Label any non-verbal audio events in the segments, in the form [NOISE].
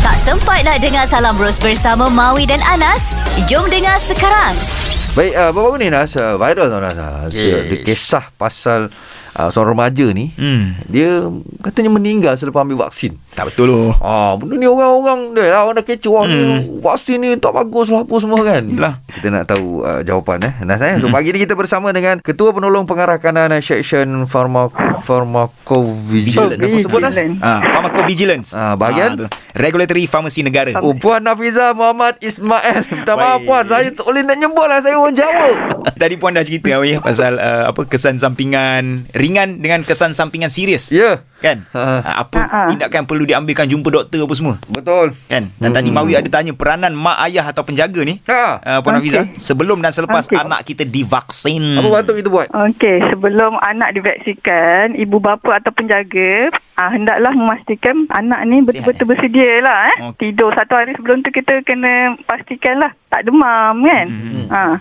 Tak sempat nak dengar Salam Bros bersama Maui dan Anas? Jom dengar sekarang. Baik, uh, baru-baru ni Nas, uh, viral tau Nas. Uh, Yes. Dia kisah pasal uh, seorang remaja ni. Hmm. Dia katanya meninggal selepas ambil vaksin. Tak betul loh. Ah, benda ni orang-orang dia lah, orang dah kecoh Hmm. ni. Vaksin ni tak bagus lah apa semua kan. Yelah. Kita nak tahu uh, jawapan eh. Nas eh. So pagi ni kita bersama dengan Ketua Penolong Pengarah Kanan eh, Section Pharma Pharmacovigilance. Apa sebut? Ah, pharmacovigilance. Ah, bahagian? tu. Regulatory Pharmacy Negara. Oh, Puan Nafiza Muhammad Ismail. Minta maaf. Puan, saya tak boleh nak nyebut lah. Saya orang Jawa. [LAUGHS] Tadi puan dah cerita Awi, pasal uh, apa kesan sampingan ringan dengan kesan sampingan serius. Ya. Kan? Ha. Ah, apa Ha-ha. tindakan perlu diambilkan jumpa doktor apa semua. Betul. Kan? Dan tadi Mawi ada tanya peranan mak ayah atau penjaga ni. Ha. Uh, Puan Okey. Hafiza sebelum dan selepas Okey. anak kita divaksin. Apa patut kita buat? Okey, sebelum anak divaksinkan, ibu bapa atau penjaga ah, hendaklah memastikan anak ni betul-betul Sihat, bersedia lah. Eh. Okey. Tidur satu hari sebelum tu kita kena pastikan lah tak demam kan. Hmm. Ah.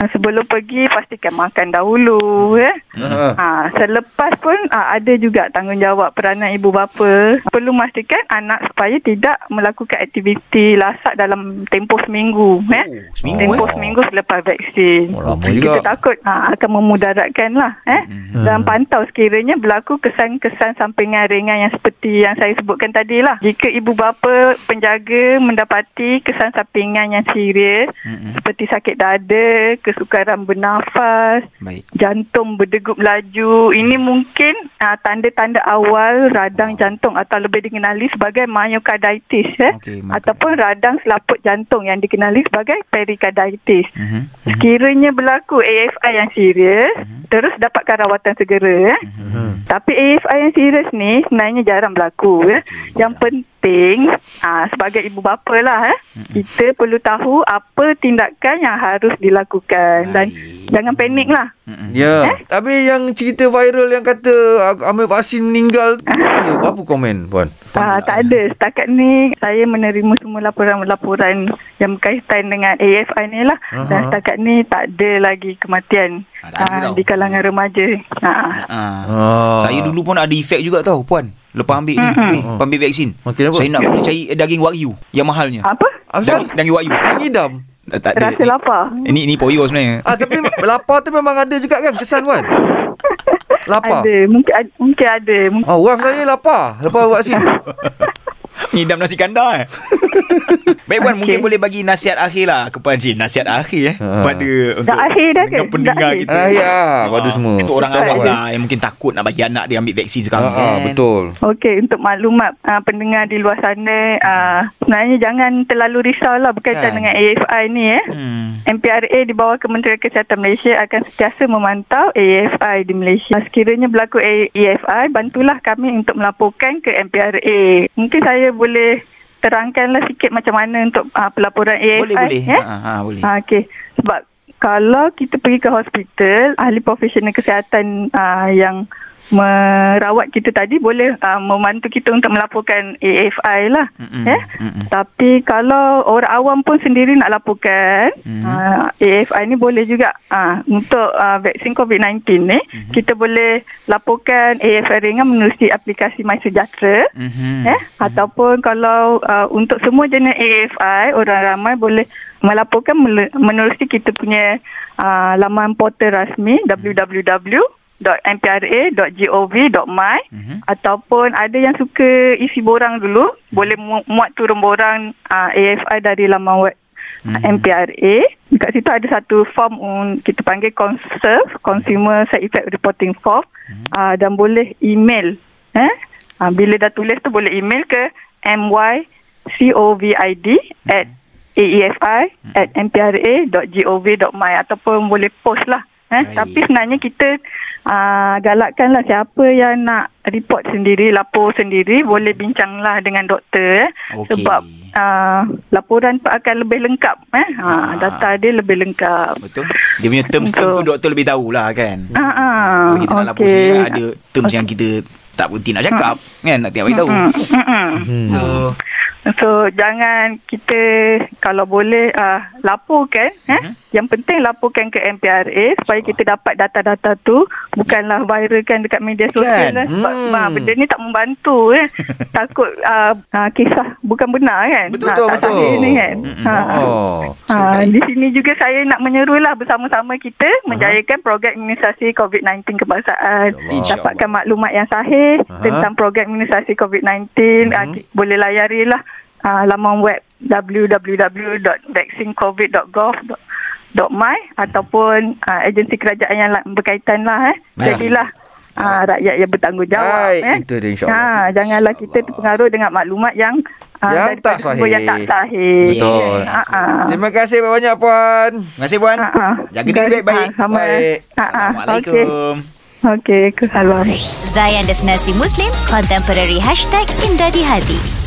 Ah, sebelum pergi pastikan makan dahulu ya. Ha. Ha, selepas pun ha, ada juga tanggungjawab peranan ibu bapa. Perlu memastikan anak supaya tidak melakukan aktiviti lasak dalam tempoh seminggu. Eh. Oh, seminggu, tempoh eh? seminggu selepas vaksin. Oh, Kita juga. takut ha, akan memudaratkan lah. Eh. Hmm. Dan pantau sekiranya berlaku kesan-kesan sampingan ringan yang seperti yang saya sebutkan tadi lah. Jika ibu bapa penjaga mendapati kesan sampingan yang serius Mm-mm. seperti sakit dada, kesukaran bernafas, Baik. jantung berdegup laju. Ini mungkin uh, tanda-tanda awal radang jantung atau lebih dikenali sebagai myocarditis eh Okey, maka- ataupun radang selaput jantung yang dikenali sebagai pericarditis. Mhm. Sekiranya berlaku AFI yang serius, terus dapatkan rawatan segera eh. Hmm. Tapi AFI yang serius ni sebenarnya jarang berlaku ya. Yang penting ah sebagai ibu bapa lah eh, kita perlu tahu apa tindakan yang harus dilakukan dan Baik. jangan panik lah. Ya. Tapi yang cerita viral yang kata ambil vaksin meninggal tu, [LAUGHS] apa, komen puan? Ah, tak ada. Setakat ni saya menerima semua laporan-laporan yang berkaitan dengan AFI ni lah. Aha. Dan setakat ni tak ada lagi kematian Ah, ada ah, tau. di kalangan remaja. Ah. Ah. Ah. Saya dulu pun ada efek juga tau puan. Lepas ambil ni, Mm-mm. eh, ambil vaksin. Makin apa? Saya nak kena cari eh, daging wagyu yang mahalnya. Apa? Apa? Daging, daging wagyu. Ngidam. Tak, tak ada. Rasa lapar? Ini ini poyo sebenarnya. Ah tapi [LAUGHS] lapar tu memang ada juga kan kesan puan? Lapar. Ada. Mungkin, ad- mungkin ada. Mungkin Ah, wife saya lapar lepas vaksin. [LAUGHS] Ngidam nasi kandar eh. [LAUGHS] Baik puan, Okey. mungkin boleh bagi nasihat akhir lah kepada Cik. Nasihat akhir eh. Ha. Pada untuk akhir dah ke? pendengar Dah akhir? kita. Ah, ya, pada Ah, semua. Untuk orang awam lah yang mungkin takut nak bagi anak dia ambil vaksin sekarang. Ah, ah, kan. betul. Okey, untuk maklumat uh, pendengar di luar sana, uh, sebenarnya jangan terlalu risau lah berkaitan Kan. dengan AFI ni. Eh. Hmm. MPRA di bawah Kementerian Kesihatan Malaysia akan sentiasa memantau AFI di Malaysia. Sekiranya berlaku AFI, bantulah kami untuk melaporkan ke MPRA. Mungkin saya boleh terangkanlah sikit macam mana untuk uh, pelaporan AFI. Boleh boleh. Eh? Ha, ha, boleh. Ah, Okey. Sebab kalau kita pergi ke hospital, ahli profesional kesihatan uh, yang merawat kita tadi boleh uh, membantu kita untuk melaporkan AFI lah. Mm-mm, Eh? mm-mm. Tapi kalau orang awam pun sendiri nak laporkan, Mhm. uh, AFI ni boleh juga uh, untuk uh, vaksin COVID-19 ni, Mhm. kita boleh laporkan AFI ringan menerusi aplikasi MySejahtera. Eh, ataupun kalau uh, untuk semua jenis AFI orang ramai boleh melaporkan menerusi kita punya uh, laman portal rasmi www.mpra.gov.my Mhm. ataupun ada yang suka isi borang dulu boleh mu- muat turun borang uh, AFI dari laman web Mhm. MPRA. Dekat situ ada satu form um, kita panggil conserve Consumer Side Effect Reporting Form Mhm. uh, dan boleh email eh uh, bila dah tulis tu boleh email ke mycovid at aefi at mpra.gov.my ataupun boleh post lah Eh, Baik. tapi sebenarnya kita uh, galakkanlah siapa yang nak report sendiri, lapor sendiri, boleh bincanglah dengan doktor. Eh. Okey. Sebab uh, laporan tu akan lebih lengkap. Eh. Ah. Ha, data dia lebih lengkap. Betul. Dia punya terms-terms tu Betul. doktor lebih tahulah kan. Ah, ah, Kalau kita nak lapor sendiri ada terms yang kita tak berhenti nak cakap kan nak tiap bagi tahu. Mm, mm, mm. So So jangan kita kalau boleh uh, laporkan eh Mhm. yang penting laporkan ke MPRA supaya kita dapat data-data tu bukanlah viralkan dekat media sosial Kan? lah. sebab Hmm. hmm. benda ni tak membantu eh [LAUGHS] takut uh, uh, kisah bukan benar kan Betul, Ah, betul, tak betul. sahih ni kan Mm-mm. ha. Oh. Ha, di sini juga saya nak menyerulah bersama-sama kita menjayakan program imunisasi COVID-19 kebangsaan. InsyaAllah. Dapatkan maklumat yang sahih Aha. tentang program imunisasi COVID-19. Mhm. Ah, ki- boleh layarilah uh, laman web www.vaksincovid.gov.my ataupun uh, agensi kerajaan yang berkaitan lah eh. Baik. Jadilah uh, rakyat yang bertanggungjawab Baik, eh. itu dia insyaAllah. Ha, janganlah kita terpengaruh dengan maklumat yang uh, Yang tak sumber yang sahih. tak sahih. Betul. Ha, ha. Terima kasih banyak puan. Terima kasih puan. Ha, ha. Jaga diri baik-baik. Ha, sama. Baik. Ha, ha. Assalamualaikum. Okey, okay. Salam. Zayan Destinasi Muslim Contemporary Hashtag Indah di Hati